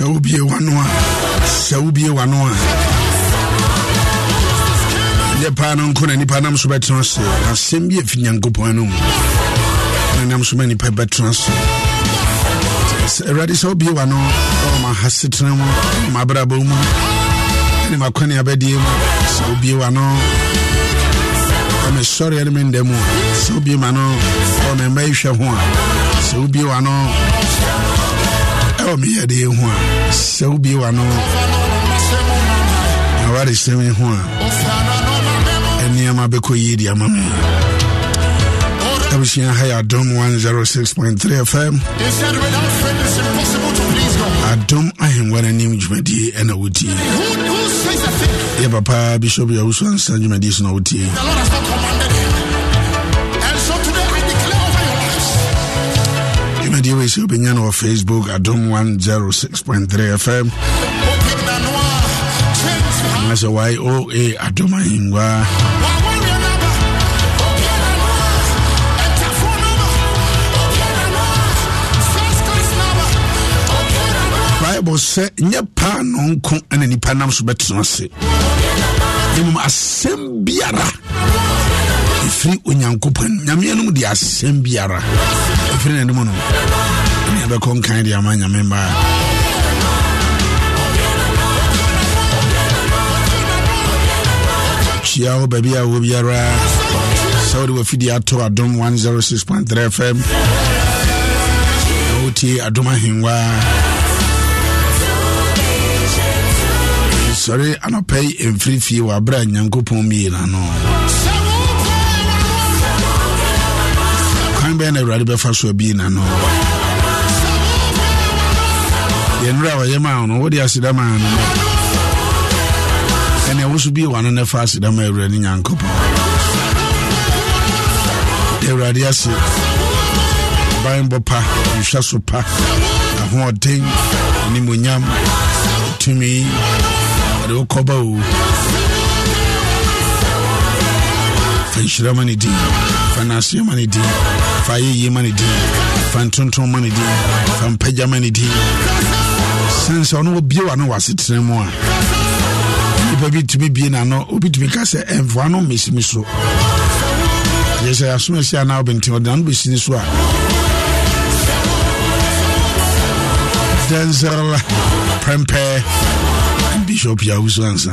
Sɛ wobie wano a sɛ wobie wano a ɛnyɛ paa no nko na nnipa nam so bɛtena ase. Asɛm bi afi nyankopɔn no mu na nam so ma nnipa bɛtena ase. Awurade sɛ wobie wano ɔma hasetena mu ma abrabɔ mu ɛne makwane abɛdie mu. Sɛ wobie wano mesɔre ne mendɛ mu. A sɛ wobie ma no ɛwɔ memma yɛhwɛ ho a sɛ wano ɛwɔ meyɛde ho a sɛ wobie wa no na wade sɛm yi ho a ɛnneɛma bɛkɔ yie de ama me abusua ha yɛ adom 106.3 fm Instead, without faith, it's impossible to please God. adom ahengua no anim dwumadie ɛna wotie Who, who says yɛ papa bishop yɛwoso ansa dwumadie so na wotie dwumadie wei sɛ wobɛnya no wɔ facebook adom 106.3 fm na sɛ yoa adom ahengua bible sɛ nyɛ paa no nko ana nipa nam so bɛtena ase. Mmom asɛm biara ɛfiri onyankopɔn. Nyame anom de asɛm biara. Ɛfiri n'anim no ɛne ɛbɛkɔ nkan de ama nyame mmaa. Kyia wo baabi a wɔ biara. Sɛ wode wafidi ato adom 106.3 fm na wotie adom ahengua. Sɔre anɔpa yi mfiri fie wɔ aberɛ a nyankopɔn miena no kwan bɛɛ na awurade bɛfa so abii na no. Yɛnwerɛ a wɔyɛ ma wo no wode aseda maa no. Ɛnea wo so bie wano no fa aseda ma awurade nyankopɔn. De awurade ase ban bɔ pa nhwɛ so pa ahoɔden animonyam tumi wɔde wo o fa nhyira ma ne din fa naaseɛ ma ne din fa ayɛyie ma ne din fa ntontom ma ne din fa mpagya ma ne din. Sɛne sɛ ɔno wɔbie wa no wɔ asetena mu a nipa bi tumi bie n'ano obi tumi ka sɛ ɛmfoa no mmɛsimi so. Yɛ sɛ asom asi anaa wobɛnten ɔde nano bɛsini so a dɛnsɛrla prɛmpɛ bishop yawuso ansa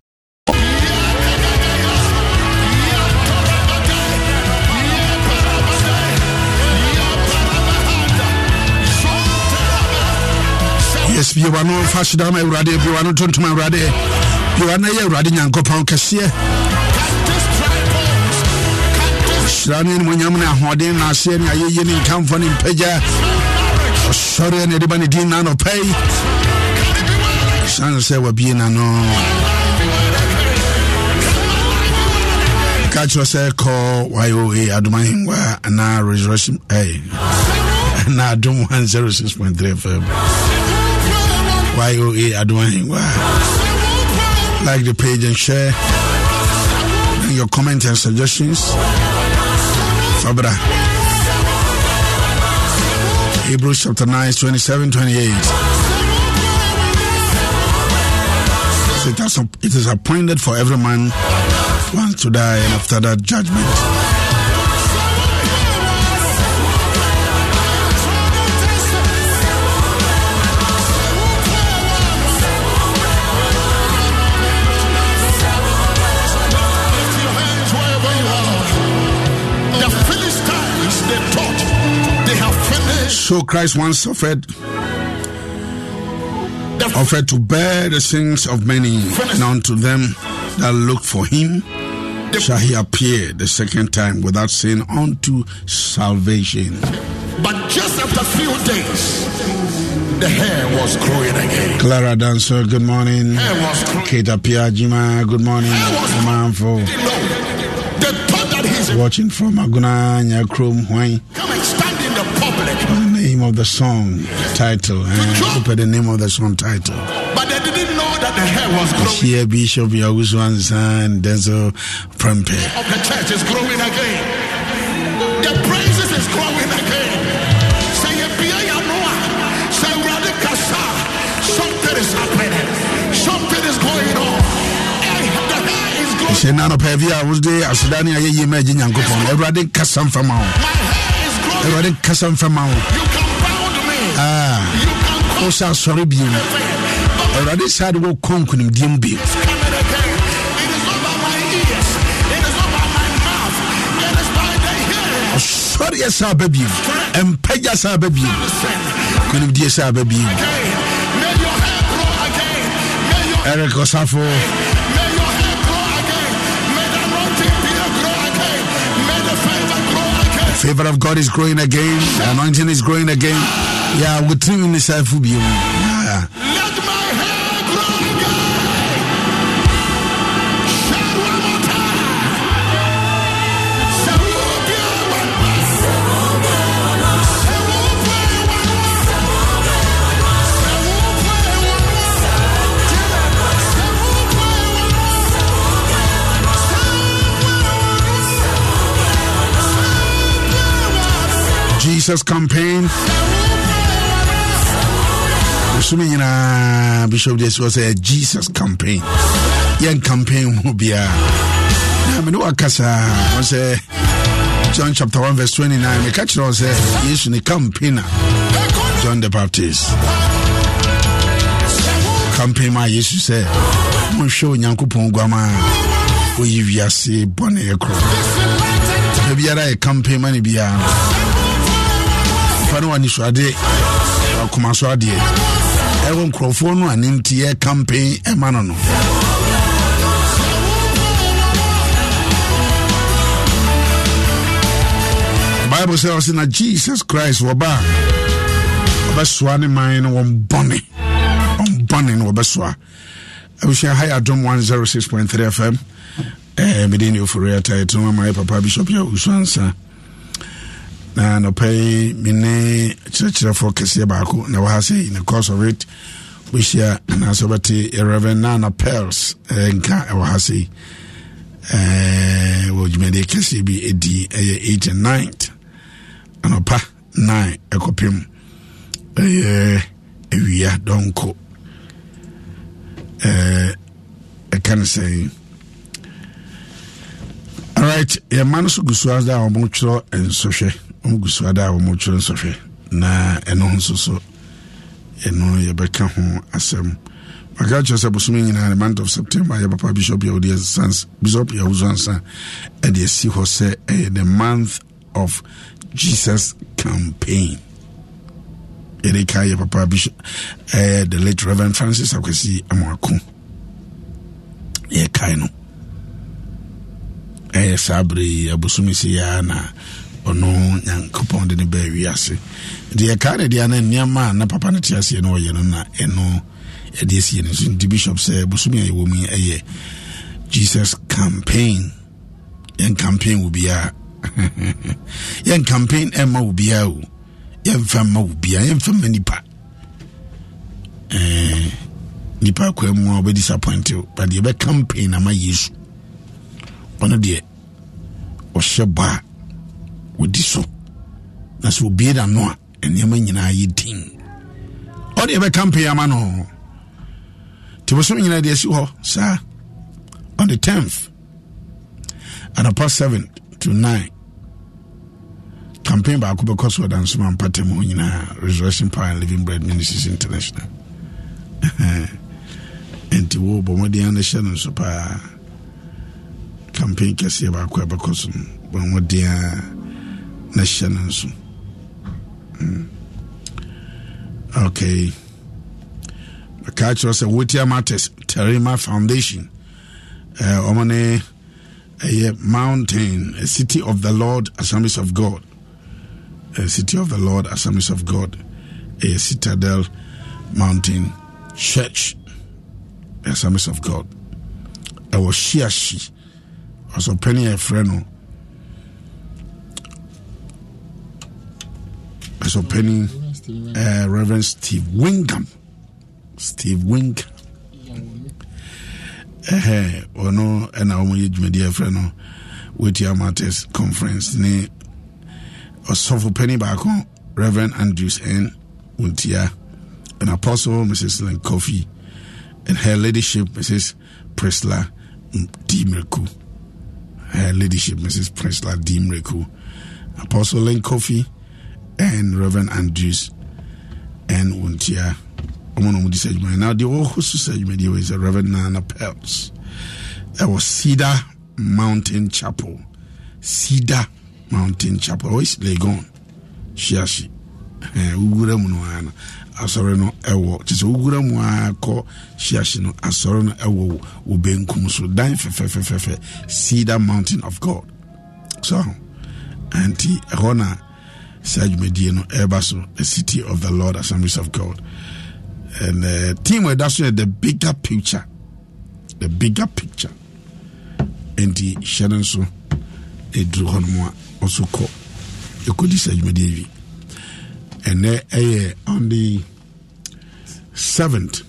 Yes biowa no fa hyeda ma awurade biowa no tontom awurade biowa no yɛ awurade nyankopɔn kɛseɛ hyira ne animonyam ne ahoɔden ne aseɛ ne ayɛyie ne nkamfo ne mpagya ɔsɔre ne ɛde ba din na nɔpɛ yi siane sɛ wabie na no. Ka kyerɛ sɛ kɔ yoa adom ahengua anaa resurrection ɛy na adom 106.3 fm YOA Adwang. Like the page and share. Bring your comments and suggestions. Fabra. Hebrews chapter 9, 27, 28. It is appointed for every man once to die, and after that, judgment. So Christ once suffered offered to bear the sins of many, and unto them that look for him shall he appear the second time without sin unto salvation. But just after a few days, the hair was growing again. Clara Dancer, good morning. Hair was growing. Kate Piajima, good morning. Manfo, You know, they thought that he's watching from Agona Nyakrom Hwai. Name of the song title. Eh? At the name of the song title. but they didn't know that the hair was growing. Here Bishop Yaguswan and Denzel Prempe. Of the church is growing again. The praises is growing again. Say. Say radikasa. Something is happening. Something is going on. The hair is growing. hyɛ na nɔpɛ bi a wode aseda ne ayɛyie ma agye nyankopɔn awurade nkasa mfama wo awurade nkasa mfama wo You can bound me. Ah. You can wo call sɛ asɔre biom me. awurade saa de wokɔ nkonimdiɛ mu bio Coming again. It is not by my ears. It is not by my mouth. It is by the hair. ɔsɔreɛ saa ba biom ɛmpagya saa ba biom nkonimdiɛ saa ba biom Again. May favor of god is growing again. Anointing is growing again. Yeah saa fo biom Yeah. Jesus campaign. Bosome nyinaa bishop de was a jesus campaign. Yɛn campaign mu biaa na mene wakasaa ɔ sɛ john chapter 1 verse 29 meka kyerɛ wo sɛ yesu ne campaigner. John the baptist. Campaign ma yesu sɛ monhwɛ onyankopɔn guama a ɔyi wiase bɔne ɛkorɔ da biara yɛ campaign ma ne biara fa ne wanisuade akoma so adeɛ. Ɛwɔ nkurɔfoɔ no a nti yɛ campaign ɛma no no. Bible sɛ ɔse na jesus christ wɔba a ɔbɛsoa ne man no wɔn bɔne. Wɔn bɔne no wɔbɛsoa. Abusua ha yɛ adom 106.3 fm eh, mede ne ofori atae to ama yɛ papa bishop yɛ usuansa na nɔpɛ yi me ne kyerɛkyerɛfoɔ kɛseɛ baako na wɔha sɛ in the course of it bɛhyia anaasɛ wobɛte reverend nana pels eh, nka ɛwɔ ha sei Eh, wɔ dwumadeɛ kɛseɛ bi ɛdi ɛyɛ 8 and 9th anɔpa 9 ɛkɔpem. Ɛyɛ awia dɔnko. Eh, ɛka no sɛ alright yɛma no so gu so ada a wɔmotwerɛ nsɔhwɛ ɔmo gu so ada a wɔmotwerɛ nsɔhwɛ. Na ɛno ho nso so ɛno yɛbɛka ho asɛm. Maka kyerɛ sɛ bosome nyinaa the month of september yɛ papa bishop yɛwode sans bishop yɛwoso ansa ɛde asi hɔ sɛ ɛyɛ the month of jesus campaign. Yɛde ka yɛ papa bishop ɛyɛ the late reverend francis akwasi amoako. Yɛkae no. Ɛyɛ saa bere yi abosome si yɛa na ɔno nyankopɔn de ne baa wiase nti yɛkaa ne deɛ na nneɛma a na papa no te aseɛ no ɔyɛ no na ɛno yɛde asie no. So nti bishop sɛ bosome a yɛwɔ mu ɛyɛ jesus campaign. Yɛn campaign wɔ biaa yɛn campaign ɛmma wo biaa o. Yɛmfa mma wo biaa yɛmfa mma nipa nipa akwa mu a wobɛdisappoint o. But yɛbɛ campaign ama yesu ɔno deɛ ɔhyɛ bɔ a wɔdi so. Na sɛ obie da no a nneɛma nyinaa yɛ din. Ɔde yɛbɛ campaign ama no. Nti bosom nyinaa deɛ asi hɔ saa on the 10th anapa 7 to 9 campaign baako bɛkɔ so ɔda nsoma mpatam hɔ nyinaa resurrection power and living bread ministries international. Nti wo bɔ mmɔden ano hyɛ no nso paa. Campaign kɛseɛ baako a ɛbɛkɔ so. No bɔ a na hyɛ no nso okay. Kaa kyerɛ sɛ wotia matters terima foundation. Eh, ɔmo ne ɛyɛ mountain a city of the lord assemblies of god. A city of the lord assemblies of god. A citadel mountain church assemblies of god. Ɛwɔ hyiahyi ɔsɔpɛni a yɛfrɛ no ɔsɔpɛni uh, reverend steve wingham. Steve wingham. Ɛhɛ ɔno ɛna wɔn yɛ dwumadi ɛfrɛ no wetia matters conference ne ɔsɔfo panyin baako reverend andrews n wuntia an apostle mrs len kofi and her ladyship mrs prisla d her ladyship mrs prisla d apostle len kofi and reverend andrews and wuntia. Ɔmo na ɔmo di sɛ adwuma na deɛ ɔwɔ so sɛ adwumadie wɔ yi sɛ reverend nana pels ɛwɔ cedar mountain chapel. Cedar mountain chapel. East legon? Hyiahye ɛɛ wugura mu no ara no asɔre no ɛwɔ kyɛ sɛ wugura mu ara kɔ hyiahye no asɔre no ɛwɔ wɔ benkum so dan fɛfɛfɛfɛ cedar mountain of god. So anti ɛhɔ na saa dwumadie no so the city of the lord assemblies of god. And uh, team where that's the bigger picture the bigger picture nti hyɛ no nso ɛduru hɔ nom a ɔso kɔ ɛkɔdi saa dwumadie on the 7th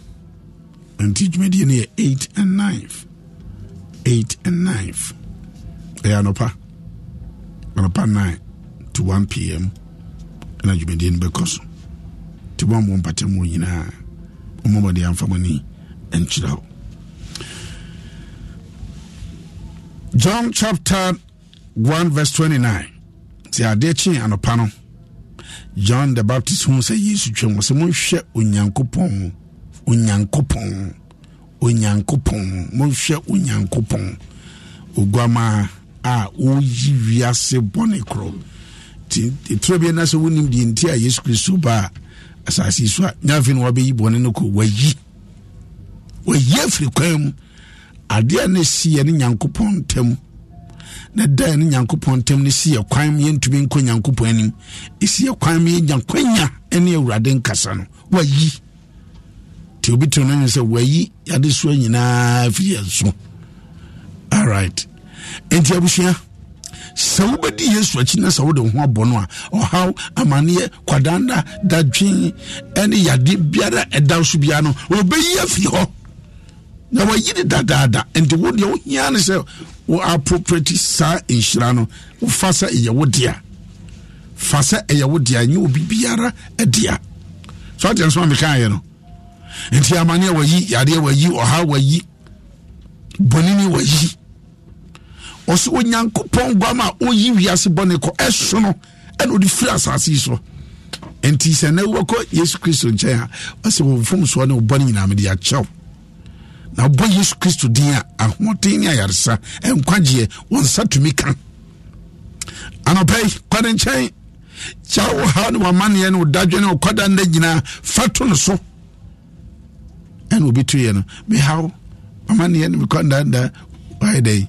nti dwumadie no yɛ 8 and 9th 8 and 9th ɛyɛ eh, anɔpa anɔpa 9 to 1 pm ɛna dwumadie no bɛkɔ so. Nti moammɔ mpatamu nyinaa ɔmɔbɔde amfa mo ani nkyerɛ wo. John chapter 1 verse 29 sɛ adeɛ kyee anɔpa no john the baptist hu sɛ yesu twam sɛ monhwɛ onyankopɔn onyankopɔn onyankopɔn monhwɛ onyankopɔn oguama a woyi wiase bɔne korɔ nti ɛturo bi na sɛ wonim deɛ nti a yesu kristo ba a asase yi so a nyafei no wabɛyi bɔne no kɔ wayi wayi afiri kwan mu. Adeɛ a na ɛsiɛ ne nyankopɔn ntam na da ne nyankopɔn ntam no siɛ kwan mu yɛntumi nkɔ nyankopɔn anim. Ɛsiɛ kwan mu yɛnya kwanya ne awurade nkasa no. Wayi nti obi tiri no ne sɛ wayi yɛade soa nyinaa firi yɛn so. Alright enti abusua sɛ wobɛdi yesu akyi na sɛ wode wo ho abɔ no a ɔhaw amanneɛ kwadanda dadwen ɛne yade biara ɛda so biara no wɔbɛyi afiri hɔ. Na wayi ne dadaada. Nti wo deɛ wohia ne sɛ wo appropriate saa nhyira no wofa sɛ ɛyɛ wo dea. Fa sɛ ɛyɛ wo dea nyɛ obi biara adea so ate nso ma mekaayɛ no nti amanneɛ wayi yadeɛ wayi ɔha wayi bɔnini wayi ɔsɛ onyankopɔn guam a ɔyi wiase bɔne kɔ ɛso no ɛna ɔde firi asase yi so. Nti sɛ na wobɛkɔ yesu kristo nkyɛn a ɔsɛ wo mfomsoɔ ne wobɔne nyinaa mede akyɛw na wobɔ yesu kristo din a ahoɔden ne ayaresa nkwagyeɛ wɔn nsa tumi ka. Anɔpɛ yi kwade nkyɛn. Kya wo haw ne wamanneɛ ne wodadwe ne wokɔda nda nyinaa fa to no so. Ɛna obi toyɛ no mehaw amanneɛ ne mekɔndanda wayɛ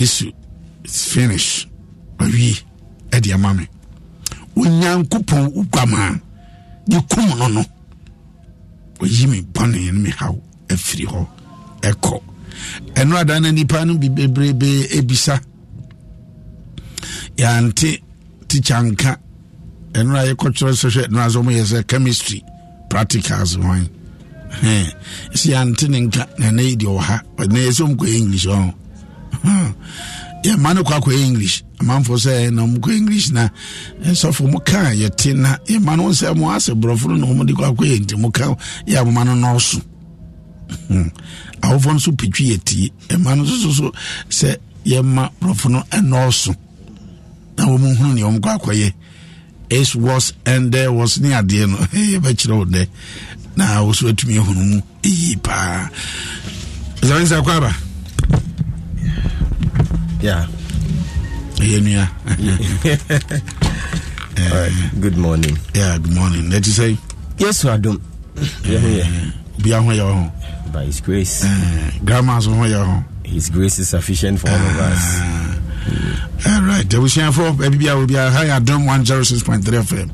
Yesu finish. Wawie ɛde ama me onyankopɔn woguama de kum no no wayi me bɔne ne me haw afiri hɔ ɛkɔ. Ɛno ada na nnipa no bi bebrebee ebisa. Yɛante tikya nka ɛno a yɛkɔkyerɛ sɛ hwɛ no a sɛ ɔmyɛ sɛ chemistry practicals hwan ɛsɛ yɛante ne nka na ɛnɛ yi deɛ wɔ ha yɛ sɛ ɔmkɔyɛ english ɔ yɛma no kɔ akɔyɛ english. Amanfoɔ sɛ na ɔmkɔ english na. Sɔfo mo ka yɛte na. Yɛma no sɛ mo asɛ borɔfo no na ɔmde kɔ akɔyɛ nti mo ka yɛ amoma no nɔɔso awofoɔ no so pitwi yɛtie ɛma no nso so sɛ yɛma borɔfo no ɛnɔɔso na wɔmu hunu neɛ ɔmkɔ akɔyɛ is was and there was ne adeɛ no. Yɛbɛkyerɛ wo dɛ. Na wo so atumi ahunu mu. Ɛyi paa. Ɛsɛ sɛ kɔ aba. Ɛyɛ nua All right. Good morning. yeah good morning. Na ti sɛ Yes. Yeah, yeah. obia ho yɛ ho By His grace, grandma so ho yɛ ho His grace is sufficient for all of us. alright abusuafoɔ baabi bia wobia ha yɛ adom 106.3 fm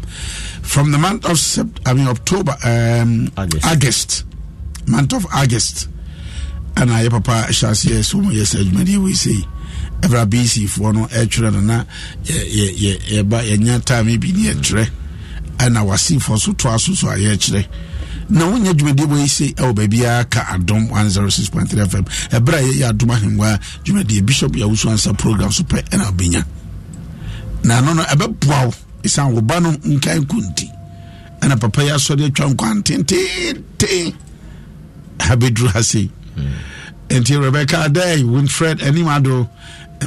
from the month of Sept- I mean October um, August. August. Month of August. Ɛna yɛ papa hyɛ aseɛ so mu yɛ sɛ adwumadeɛ wei sei ɛbra bcfoɔ no ɛtwerɛ no na yɛ- yɛ- yɛ- yɛba yɛnya time bi ne yɛtwerɛ ɛna wasefoɔ so toa so so a yɛkyerɛ na wonya dwumadie bɔ yɛse ɛwɔ baabiaa ka adom 106.3 fm ɛberɛ a yɛyɛ adom ahengua dwumadie bishop yɛwoso ansa program so pɛ ɛna wobɛnya na ɛno no ɛbɛboa wo. Ɛsiane wo ba no nkan ko nti. Ɛna papa yi asɔre atwa nkwantententen ha bɛduru ha sei nti rebecca day winfred anim ado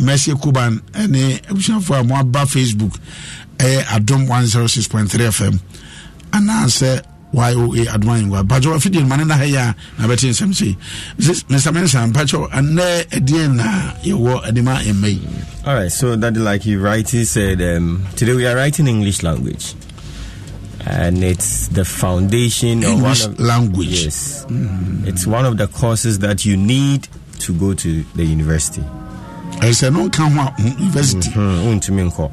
mercy kuban ne abusuafoɔ a moaba facebook ɛyɛ adom 106.3 fm anaasɛ yoa adom ahengua bagyɛ wafidie no ma ne na ha yi a na bɛte nsɛm sei mr mensa mpakyɛw anɛ ɛdeɛ na yɛwɔ adema ɛma yi? All right. So that, like you rightly said, um, today we are writing English language, and it's the foundation of english one of, language. Yes, it's one of the courses that you need to go to the university. Ɛsɛ no nka ho a mm, university Hmm, wontumi nkɔ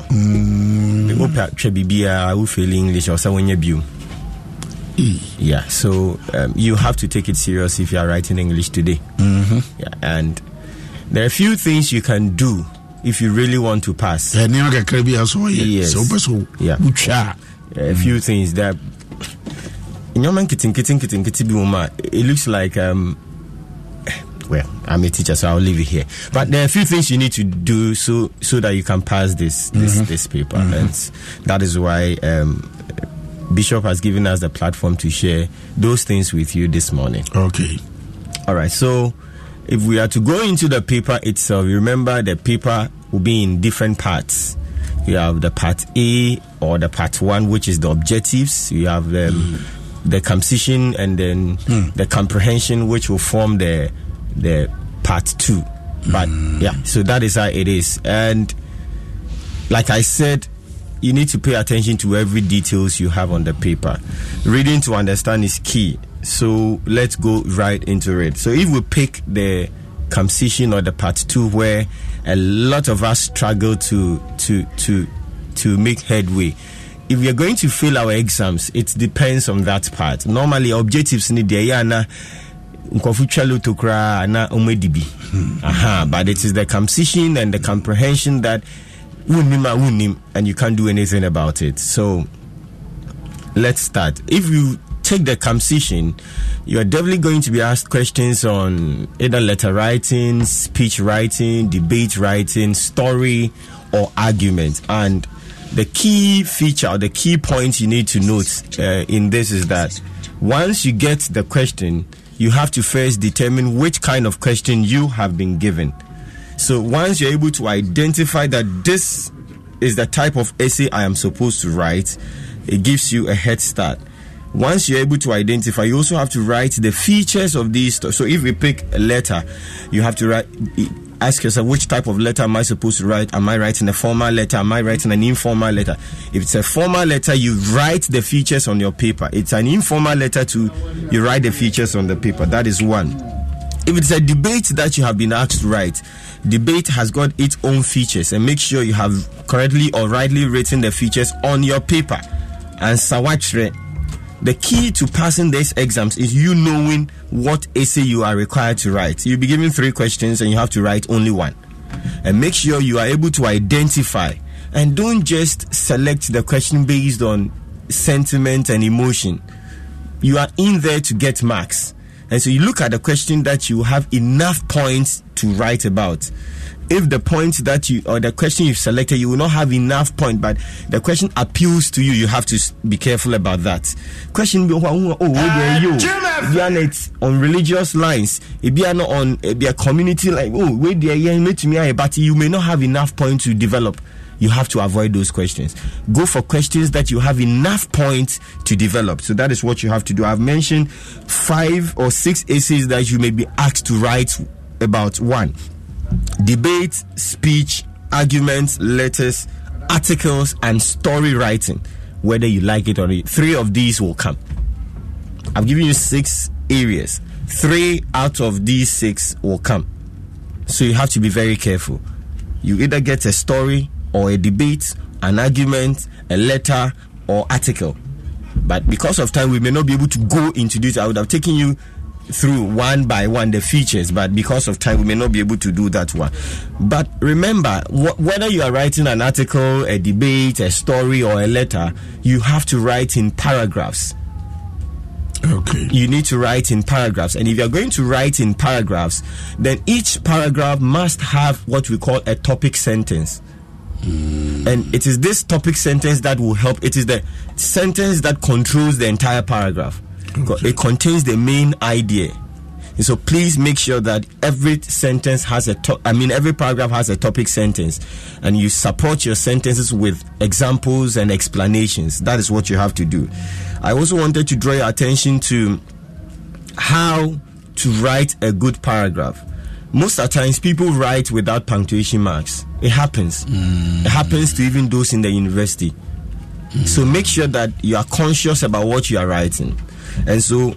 wopɛ hwɛ biribiaa wofeeli english ɔ sɛ wonyɛ bio yeah so um, you have to take it serious if you are writing english today mm-hmm. yeah, and there are a few things you can do if you really want to pass nneɛma kakra bi a sɛ ɔyɛ sɛ wopɛ Yeah. wotwa a a few things that nneɛma nketenkete nketenkete bi wɔ mu a it looks like um, well. I'm a teacher so i'll leave it here. But there are a few things you need to do so so that you can pass this this this paper. And that is why um, bishop has given us the platform to share those things with you this morning. Okay. All right so if we are to go into the paper itself you remember the paper will be in different parts. You have the part a or the part one which is the objectives. You have um, the composition and then the comprehension which will form the the part two But hmm. yeah, so that is how it is. And like I said, you need to pay attention to every details you have on the paper. Reading to understand is key. So let's go right into it. So if we pick the composition or the part two where a lot of us struggle to to to to make headway. If we are going to fail our exams, it depends on that part. Normally objectives need the nkɔfo twa loto koraa na ɔmadi bi. Aha but it is the composition and the comprehension that wonnim a and you can't do anything about it. So let's start. If you take the composition you're definitely going to be asked questions on either letter writing speech writing debate writing story or argument. And the key feature the key point you need to note uh, in this is that once you get the question you have to first determine which kind of question you have been given. So once you're able to identify that this is the type of essay I am supposed to write, it gives you a head start. Once you're able to identify, you also have to write the features of these. So if we pick a letter, you have to write ask yourself which type of letter am I supposed to write? Am I writing a formal letter? Am I writing an informal letter? If it's a formal letter, you write the features on your paper. It's an informal letter to you write the features on the paper. That is one. If it's a debate that you have been asked to write, debate has got its own features and make sure you have correctly or rightly written the features on your paper. And sawachre the key to passing these exams is you knowing what essay you are required to write. You'll be given three questions and you have to write only one. And make sure you are able to identify and don't just select the question based on sentiment and emotion. You are in there to get marks. And so you look at the question that you have enough points to write about if the point that you or the question you've selected you will not have enough point but the question appeals to you you have to be careful about that question be oh where uh, you it's on religious lines it be not on it be a community like oh where there yeah to me but you may not have enough point to develop you have to avoid those questions. Go for questions that you have enough points to develop. So that is what you have to do. I've mentioned five or six essays that you may be asked to write about one debate, speech, arguments, letters, articles, and story writing, whether you like it or not. Three of these will come. I've given you six areas. Three out of these six will come. So you have to be very careful. You either get a story or a debate, an argument, a letter, or article. But because of time, we may not be able to go into this. I would have taken you through one by one the features, but because of time, we may not be able to do that one. But remember, wh- whether you are writing an article, a debate, a story, or a letter, you have to write in paragraphs. Okay. You need to write in paragraphs. And if you're going to write in paragraphs, then each paragraph must have what we call a topic sentence. Mm. And it is this topic sentence that will help. It is the sentence that controls the entire paragraph. It contains the main idea. And so please make sure that every sentence has a to- I mean every paragraph has a topic sentence and you support your sentences with examples and explanations. That is what you have to do. I also wanted to draw your attention to how to write a good paragraph. Most of the times people write without punctuation marks. It happens. Mm. It happens to even those in the university. Mm. So make sure that you are conscious about what you are writing. And so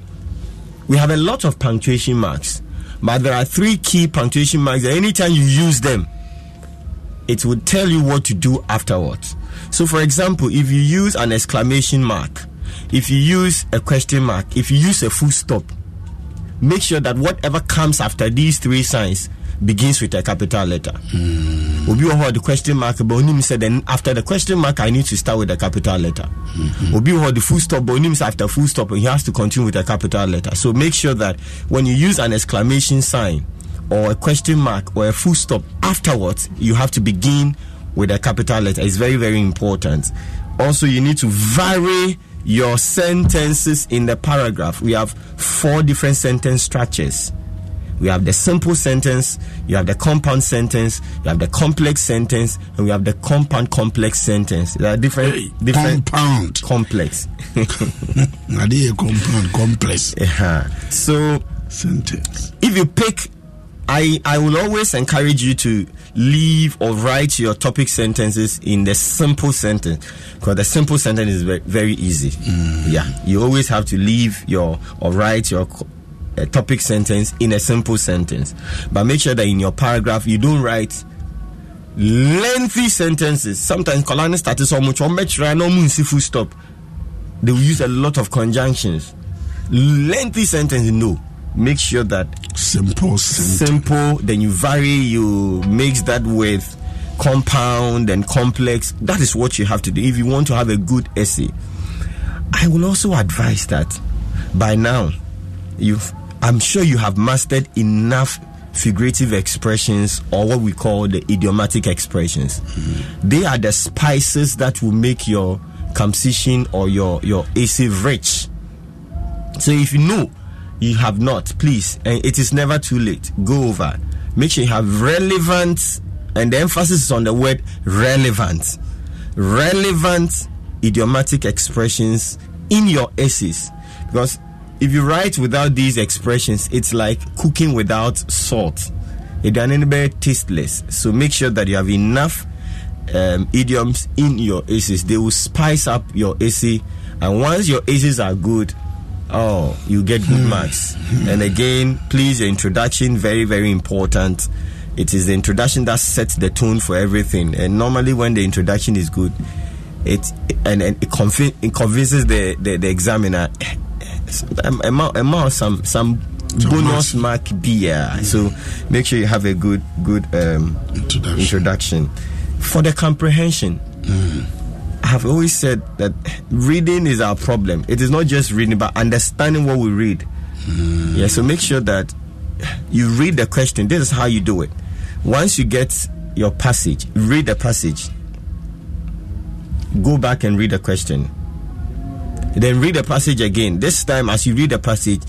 we have a lot of punctuation marks, but there are three key punctuation marks that anytime you use them, it will tell you what to do afterwards. So, for example, if you use an exclamation mark, if you use a question mark, if you use a full stop, make sure that whatever comes after these three signs begins with a capital letter. Mm. Obi wɔ the question mark but onim said then after the question mark I need to start with a capital letter. Mm-hmm. Obi wɔ the full stop but onim after full stop he has to continue with a capital letter. So make sure that when you use an exclamation sign or a question mark or a full stop afterwards you have to begin with a capital letter. It's very very important. Also you need to vary your sentences in the paragraph. We have four different sentence structures we have the simple sentence, you have the compound sentence, you have the complex sentence, and we have the compound complex sentence. There are different, hey, different compound complex. compound complex. So sentence. If you pick I, I will always encourage you to leave or write your topic sentences in the simple sentence because the simple sentence is very, very easy. Mm. Yeah, you always have to leave your or write your uh, topic sentence in a simple sentence, but make sure that in your paragraph you don't write lengthy sentences. Sometimes colonial status or much or much no full stop. They will use a lot of conjunctions. Lengthy sentence, no. Make sure that Simple, simple. simple, then you vary, you mix that with compound and complex. That is what you have to do if you want to have a good essay. I will also advise that by now, you've I'm sure you have mastered enough figurative expressions or what we call the idiomatic expressions. Mm-hmm. They are the spices that will make your composition or your your essay rich. So if you know you have not, please, and it is never too late, go over. Make sure you have relevant, and the emphasis is on the word relevant. Relevant idiomatic expressions in your essays. Because if you write without these expressions, it's like cooking without salt. It doesn't be tasteless. So make sure that you have enough um, idioms in your essays. They will spice up your essay, and once your essays are good, oh, you get good marks. And again, please, the introduction very very important. It is the introduction that sets the tone for everything. And normally, when the introduction is good, it and, and it, it convinces the, the, the examiner. Um, amount, amount some some bonus mark be yeah. So make sure you have a good good um, Introduction. introduction. For the comprehension, I have always said that reading is our problem. It is not just reading, but understanding what we read. Yeah, so make sure that you read the question. This is how you do it. Once you get your passage, read the passage. Go back and read the question. Then read the passage again. This time, as you read the passage,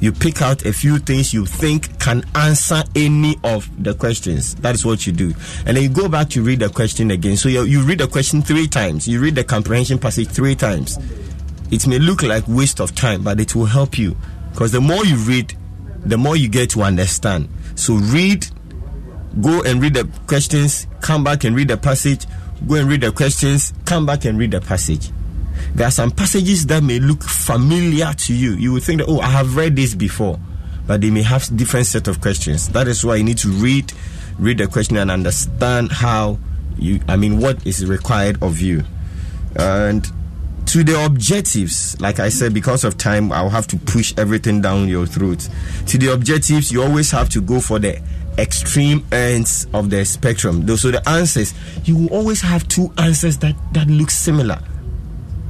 you pick out a few things you think can answer any of the questions. That is what you do. And then you go back to read the question again. So you, you read the question three times. You read the comprehension passage three times. It may look like waste of time, but it will help you. Because the more you read, the more you get to understand. So read, go and read the questions, come back and read the passage, go and read the questions, come back and read the passage. There are some passages that may look familiar to you. You would think that, oh, I have read this before, but they may have different set of questions. That is why you need to read, read the question and understand how you, I mean, what is required of you. And to the objectives, like I said, because of time, I'll have to push everything down your throat. To the objectives, you always have to go for the extreme ends of the spectrum. So the answers, you will always have two answers that, that look similar.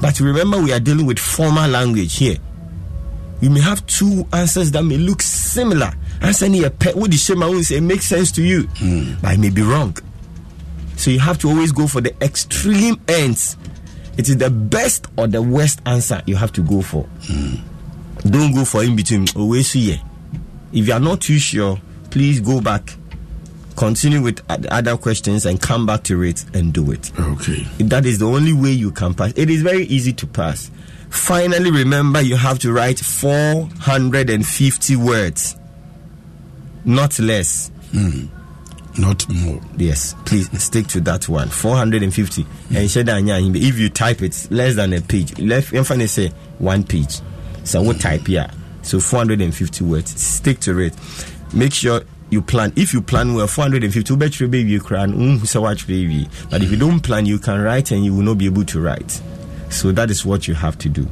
But remember, we are dealing with formal language here. You may have two answers that may look similar. Answer a pet what the shame I will say makes sense to you, hmm. but it may be wrong. So you have to always go for the extreme ends. It is the best or the worst answer you have to go for. Hmm. Don't go for in between. Always here. If you are not too sure, please go back, continue with other questions, and come back to it and do it. Okay. That is the only way you can pass. It is very easy to pass. Finally, remember you have to write 450 words, not less. Hmm. Not more. Yes, please stick to that one. 450. Hmm. And share that if you type it less than a page, left in front say one page. Hmm. So what type here? So 450 words. Stick to it. Make sure you plan. If you plan well, 450 bet baby you can mm, so watch baby. But if you don't plan, you can write and you will not be able to write. So that is what you have to do.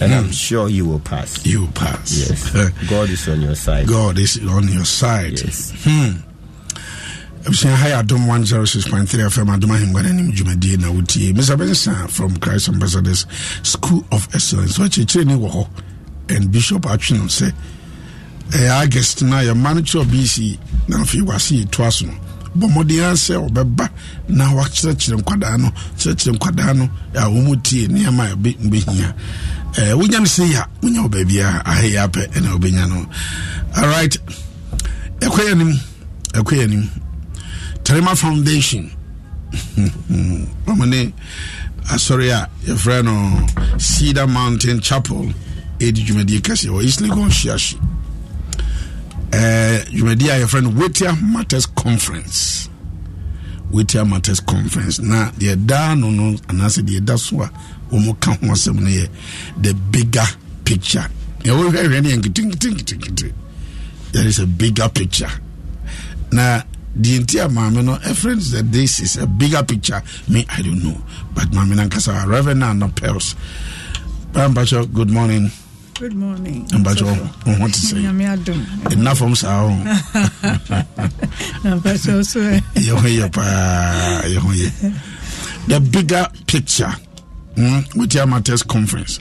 And I'm sure you will pass. You pass. Yes. God is on your side. God is on your side. Yes. abusua ha yɛ adom 106.3 fm adom ahengua no anim dwumadie na wotie mr bensa from christ ambassadors school of excellence ɔkyerɛkyerɛ ni wɔ hɔ and bishop atwe no sɛ ɛyɛ august no kyerɛ bc na afei wase yɛtoa so no. Bɔ mmɔden ara sɛ na wakyerɛkyerɛ nkwadaa no kyerɛkyerɛ nkwadaa no a wɔmu tie nneɛma a Eh, wonya no sɛ yi a wonya wo baabiaa ahɛ yɛ apɛ ɛna wobɛnya no. Alright ɛkɔ yɛ anim ɛkɔ yɛ anim. Tarima foundation. Ɔmo asɔre a yɛfrɛ no cedar mountain chapel ɛdi dwumadie kɛseɛ wɔ east legon hyiahye dwumadi a yɛfrɛ no wetia matters conference. Wetia matters conference. Na deɛ daa no no anaasɛ deɛ da so a wɔn ka ho asɛm no yɛ the bigger picture. Yɛwɔ hwɛhwɛ no yɛ nketenketenketenkete. There is a bigger picture. Na deɛ nti a maame no ɛfrɛ no sɛ this is a bigger picture. Me i don't know. But maame no ankasa reverend anna pels pampakyɛ good morning Good morning. mpakyɛ wo ho te sɛ Nyame adom. ɛnna fam saa ho Na mpakyɛ so ɛ. yɛ ho yɛ paa yɛ ho yɛ the bigger picture mm, wetia matters conference.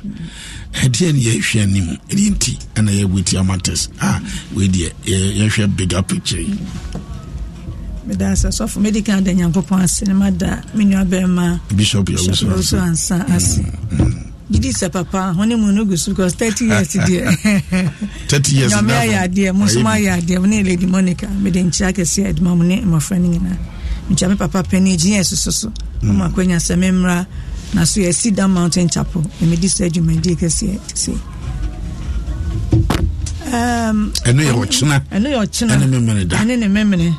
Ɛdeɛ ne yɛhwɛ anim ɛdeɛ nti ɛna yɛ wetia matters a weideɛ yɛ- yɛhwɛ bigger picture yi. Meda ase sɔfo mede ka da Nyankopɔn ase ne mada me nua bishop Bishop yɛwoso Owusu ansa ase. Gidi sɛ papa. Hone mu no gu so because 30 years deɛ. 30 years Nyame ayɛ adeɛ, mo nso Ayɛ adeɛ. Mo ne Lady Monica. Mede nkyia kɛseɛ adwuma ma mo ne mmɔfra no nyinaa. Nkyia me papa pani gyina ɛsoso so. Ɔmo kwanya sɛ memmra na so yɛ Cedar Mountain Chapel. Na medi sɛ adwumadie kɛseɛ te. Um, ɛno yɛ ɔkyena. ɛno yɛ ɔkyena. Ɛne memene da. ɛne ne memene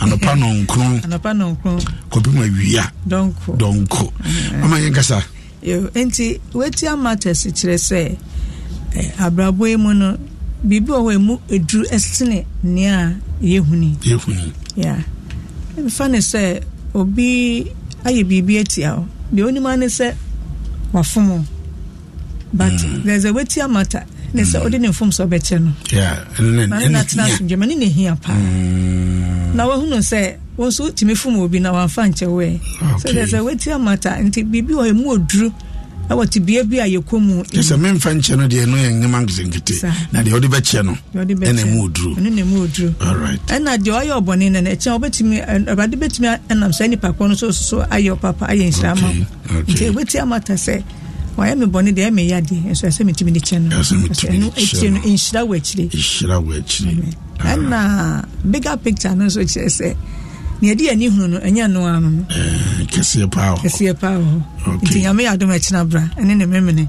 anɔpa nɔnkron. Anɔpa nɔnkron. Kɔpem awia dɔnko. Dɔnko. Ama yɛnkasa Yo, nti wetia matters kyerɛ sɛ eh, abrabɔ yi mu no biribi wɔ hɔ a ɛmu ɛduru ɛsene nea a yɛhuni yɛhuni ya. Mfa ne sɛ obi ayɛ biribi atia wo deɛ onim a ne sɛ wafom wo. but there's a wetia matter ne sɛ wode ne mfom sɛ wobɛkyɛ no. Yeah, ɛne na ne ɛne natena hia. asomdwama ne ne hia paa na wahunu sɛ wo nso wotumi fom obi na wamfa nkyɛ wo ɛ so Okay. dɛ sɛ woati amata nti biribi wɔ ɛmu ɔduru ɛwɔ tebea bi a yɛkɔ mu. Kyerɛ sɛ memfa nkyɛ no deɛ no yɛ nnema nketenkete na deɛ wode bɛkyɛ no ɛna mu ɔduru ɛno na ɔduru alright ɛna deɛ ɔyɛ ɔbɔne no no ɛkyɛn wobɛtumi ɛ- awurade bɛtumi ɛnam saa nnipa no so so ayɛ ɔpapa ayɛ nhyira ma nti ɛbɛti amata sɛ wayɛ me bɔne deɛ ɛmɛ yadeɛ ɛnso ɛsɛ metumi de kyɛ no. Ɛno akyire no nhyira wɔ akyire. Ɛna bigger picture no nso kyerɛ sɛ neɛ ɛde yɛni hunu no ɛnyɛ no ano no. Eh, kɛseɛ paa hɔ. Kɛseɛ paa wɔ hɔ. Nti nyame yɛ adom akyena bra ɛne ne memene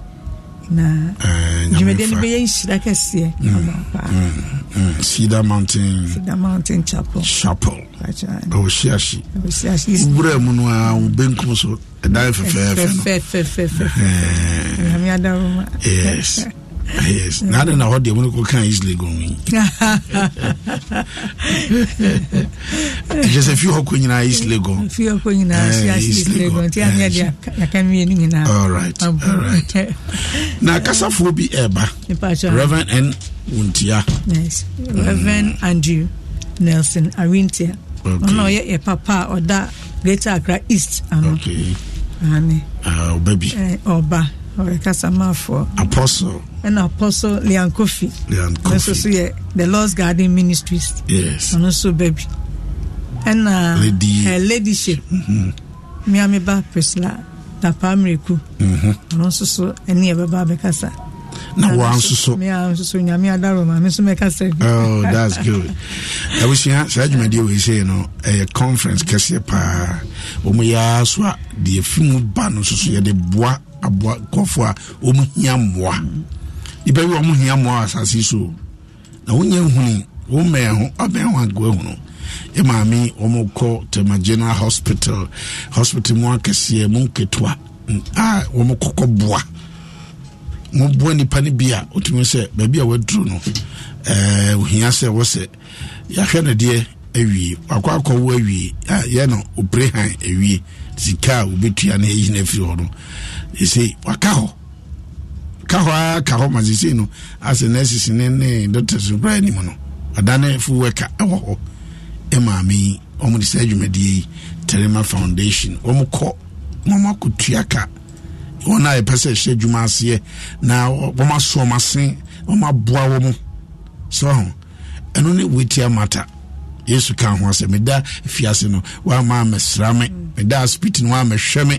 na Eh, dwumadeɛ no bɛyɛ nhyira kɛseɛ. Ama paa. Mm, cedar mountain. The mountain chapel. Chapel. Pakyɛ, ɛwɔ hyiahye ɔsi ase yi si- wowura mu no a wo benkum so ɛdan fɛfɛɛfɛ no. Fɛfɛfɛfɛ Eh, nyame adaroma yes yes na ade na hɔ deɛ mone kɔka easily go yi ɛkyɛ sɛ fie hɔ kɔ nyinaa east legon fie ɔkɔ nyinaa Eh, si ase East yi Legon. nti aneɛ de yɛka mmienu nyinaa alright Abo. alright na kasafoɔ bi ɛɛba Mepakyɛ. reverend n wontia Yes. Reverend Andrew Nelson Arintia. Okay. Ɔno ɔyɛ yɛ papa a ɔda Greater Accra East ano. okay Ane. uh, ɔba bi Eh, Ɔba. Ɔyɛ kasamafoɔ. apostle Ɛna Apostle Leon Kofi. leon Ɔno nso so coffee yɛ The Lord's Garden Ministries. yes Ɔno nso ba bi. Ɛna Lady- her ladyship. Miami ba Priscilla Dapamreku. Mhm. Ɔno nso so ɛne yɛbɛba abɛkasa. na wɔa nso so Me a nso so Nyame adaroma. Me nso mɛkasa bi. oh that's good abusua saa dwumadie wei sei no ɛyɛ conference kɛseɛ paa wɔn yɛa so a deɛ fi mu ba no nso so yɛde boa aboa kɔfoɔ a wɔn hia mmoa. Nipa bi wɔn hia mmoa asase so na wɔn nyɛ nhuni wɔn mɛn ho ɔbɛn ho agoa ehunu yɛ maame wɔn kɔ tema general hospital hospital mu akɛseɛ mu nketewa mm, a wɔn kɔkɔ boa. Moboa nipa no bi a wotumi sɛ baabi a waduru no ɛɛ, ohia sɛ wɔ sɛ yɛahwɛ no deɛ awie wakɔ akɔwo awie a yɛ no opere han awie sika a wobɛtua no ɛyi no afiri hɔ no ɛsɛ waka hɔ ka hɔ ara ka hɔ ma no. Asɛ nurses ne ne doctors bra anim no. Ɔdane fo wɛka ɛwɔ hɔ. Ɛmaame yi ɔmde saa adwumadie yi terima foundation. Ɔm kɔ na ɔm akɔtua ka. Wɔn a yɛpɛ sɛ ɛhyɛ adwuma aseɛ na wɔn aso wɔn ase wɔn aboa wɔn so ho ɛno ne wetia mata yesu ka ho sɛ meda fiase no woama mɛsra me. Meda spiti no woamɛhwɛ me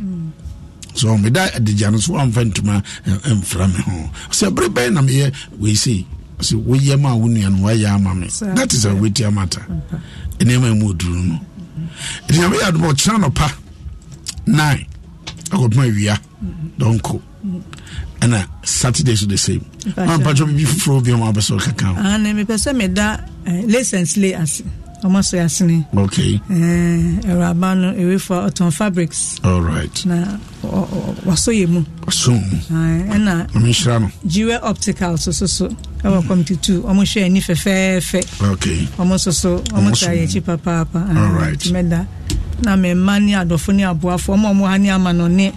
so meda adigya no so woamfa ntoma ɛ- ɛmfra me ho. Sɛ bere bɛn na meyɛ weisei sɛ woyɛ ma a wo nua no woayɛ ama me. That is a wetia mata nneɛma mu ɔduru no. Ɛti nyame yɛ adoma ɔkyena nɔpa nine. Akɔpema awia dɔnko ɛna saturday so the same. Mpakyɛ. ampatwɛ bibi foforɔ bi ma wobɛ sɛ ɔkeka ho ane mepɛ sɛ meda eh, lasons lay ase ɔmo so yɛ asene okay Eh, awuraba no ɛwefo ɔtɔn fabrics. All right. Na wasɔ yɛ mu. So Ah, ɛna ɔmenhyira no jiwe optical so so. So ɛwɔ two ɔmo hwɛ ani fɛfɛɛfɛ okay ɔmo nso so ɔmo Ɔmo ta so. yɛ akyi papaapa Ah, Alright. nti mɛda na mɛma ne adɔfo ne aboafo ɔmo ɔmo ha ne ama no ne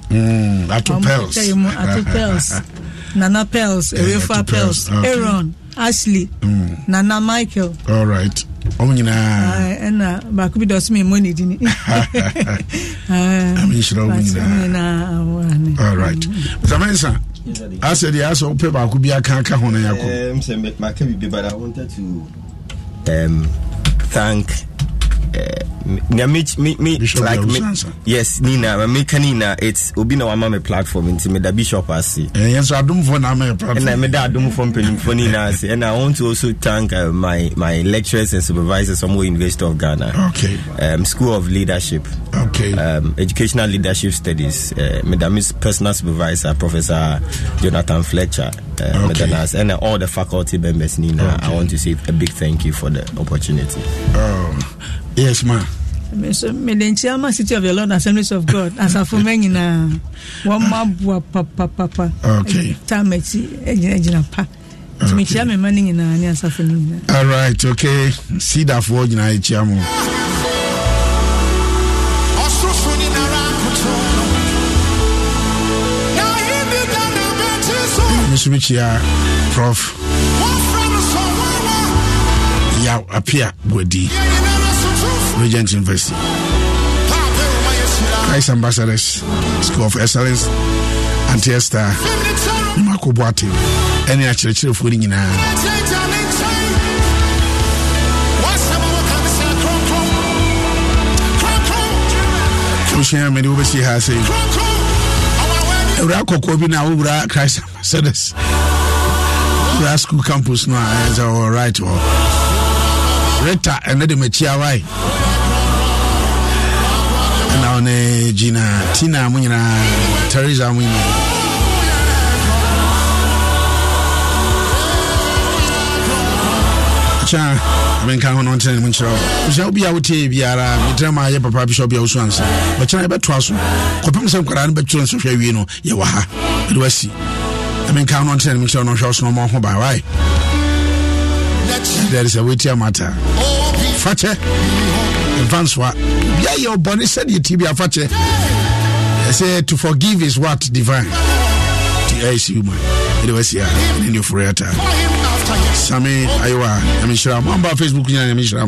ato ɔmo pels kyɛ yɛ mu ato pels nana pels Eh, ewefa Ato Pels, pels okay. Aaron ashley nana michael. All right. Ɔmo nyinaa ɛna baako bi dɔ so memmɔ ne dini amenhyira ɔmo nyinaa all right. Samensa asɛ deɛ asɛ wopɛ baako bi aka aka ho no yɛakɔ so, but I wanted to um, thank. Me, me, me, me, like me, yes, Nina, me Nina, it's Obi na wama me platform into me the bishop ase. ɛyɛ nso adomfoɔ na ama yɛ And I platform made that dum from Penimfo Nina ase. And I want to also thank uh, my my lecturers and supervisors from University of Ghana, okay um, School of Leadership, okay um, Educational Leadership Studies, uh, Madam's personal supervisor, Professor Jonathan Fletcher, uh, Okay. And uh, all the faculty members. Nina, I want to say a big thank you for the opportunity. oh. Yes ma. So mede nkyia ma city of the lord assemblies of god. Asafo ma nyinaa wɔma boa papapapa Okay. tam akyi agyinagyina pa. Nti mekyia me ma no nyinaa ne asafo no nyinaa all right okay. Sidafoɔ nyinaa yɛkyia mo. Ɔsorosoro nyinara akoto. Na ebi da na bɛte so. me nso mekyia prof Wɔfrɛ no sɛ yaw apia boadi Yɛ nyinara sotomfo. Regent university Paape woma yɛhyira. christ ambassadors school of excellence antiestar Fem ne tɛro. makɔbɔ ate ɛne akyerɛkyerɛfoɔ no nyinaa Gyagya ne nkyɛn. Wɔasɛm a wɔka ne sɛ kronkron. Kronkron. wosua mede wobɛsi ha sɛ Kronkron. Ɔwɔ w'ani. awura kɔkɔɔ bi na wowura christ ambassadors wura school campus no a ɛyɛ sɛ ɔwɔ right hɔ rita ɛnɛ de makyia wae ɛna ɔne gina tina mo nyinaa teresa mo nyinaa kyɛ menka ho no ntena ne mu nkyerɛ wo. Wosua wobi a wotie biara metrɛ ma yɛ papa bishop bia woso ansa. Bɛkyena yɛbɛtoa so. Kɔpem sɛ nkwaraa no bɛtwerɛ nsɔhwɛ awie no yɛwɔ ha. Mede wasi menka ho no ntena ne mu nkyerɛ wo no hwɛ wo so no ɔma ho ba wae. There is a wetia matter. Fakyɛ ɛmfa nsoa bia yɛ ɔbɔne sɛdeɛ ti bi afakyɛ ɛsɛ to forgive is what? Divine. Ti ɛyɛsi human mede wasi a ne ne foro yɛtaa For him after yes. same ayewa nyame hyira mo. Amba facebook nyame hyira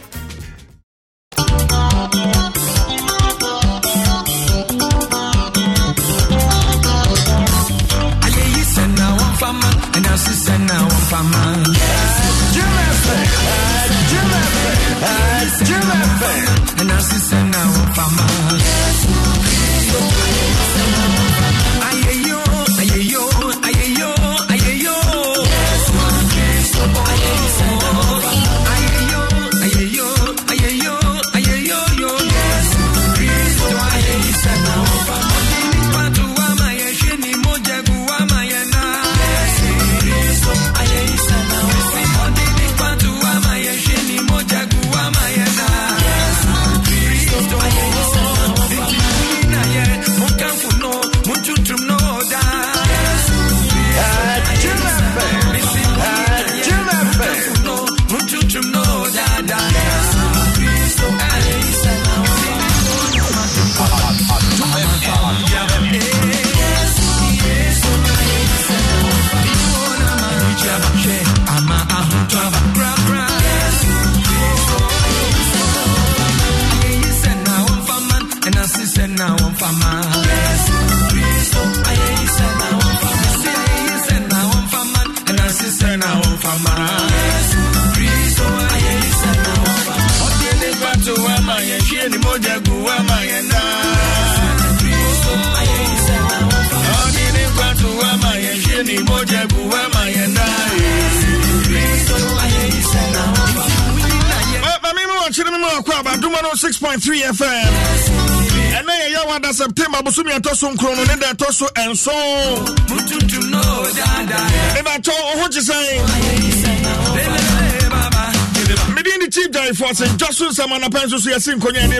September bosomi ɛtɔ so nkron no ne da ɛtɔ so ɛnson mebatɔ wo ho kye sɛn. Mede ne chief gyarefo se dwa so nsɛm anapa nso so yɛse nkonnwa ne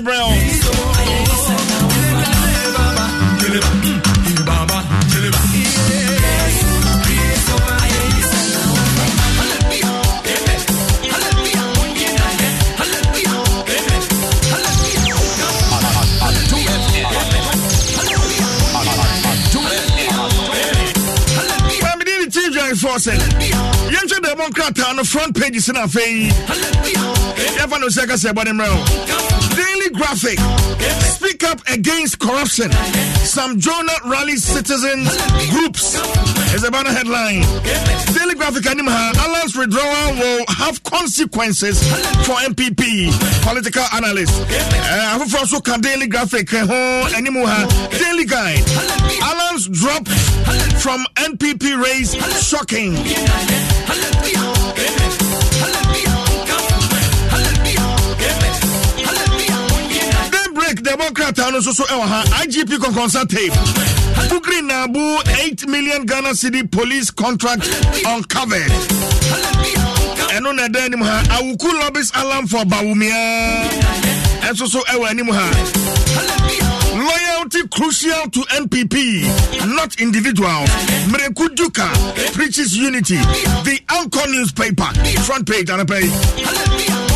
sɛ yɛnhwɛ democrat no front pages no afei yɛfa no ka sɛ ɛbɔne daily graphic. Speak up against corruption. Sam Jonah rally citizens groups. Is a banner headline. Daily graphic anim ha alan's withdrawal will have consequences for npp political analyst eh, afoforɔ nso ka daily graphic eh, ho anim daily guide. Alan's drop from npp race shocking daybreak democrat no nso so ɛwɔ ha igp kɔnkɔnsa tape bukiri nabu 8 million ghana city police contract uncovered ɛno na ɛda anim ha awuku lobbies alarm for bawumia ɛnso so ɛwɔ anim ha loyalty crucial to NPP, not individual. Mreku Duka preaches unity. The Anchor newspaper, front page and.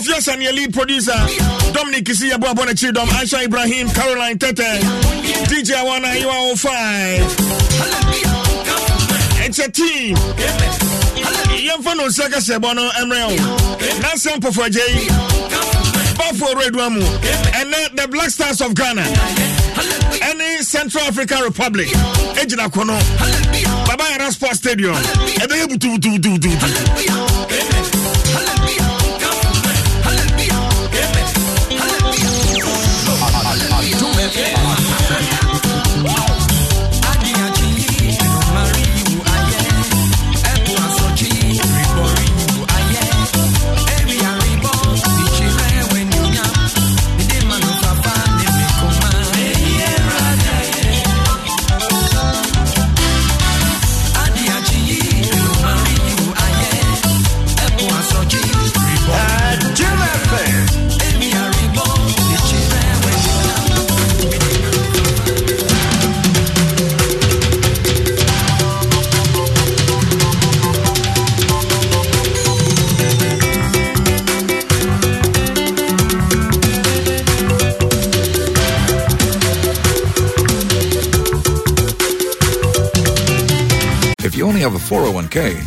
Kofi Asani, lead producer. Dominic Kisi Abu Abona Chidom, Aisha Ibrahim, Caroline Tete, DJ Awana, you are five. It's a team. yɛmfa no nsa kasɛbɔ no mmerɛ wo nansɛ mpɔfoagya yi bafo redua the black stars of ghana. Ɛne central african republic. Ɛgyina ko baba yara sport stadium ɛbɛyɛ butubutubutubutu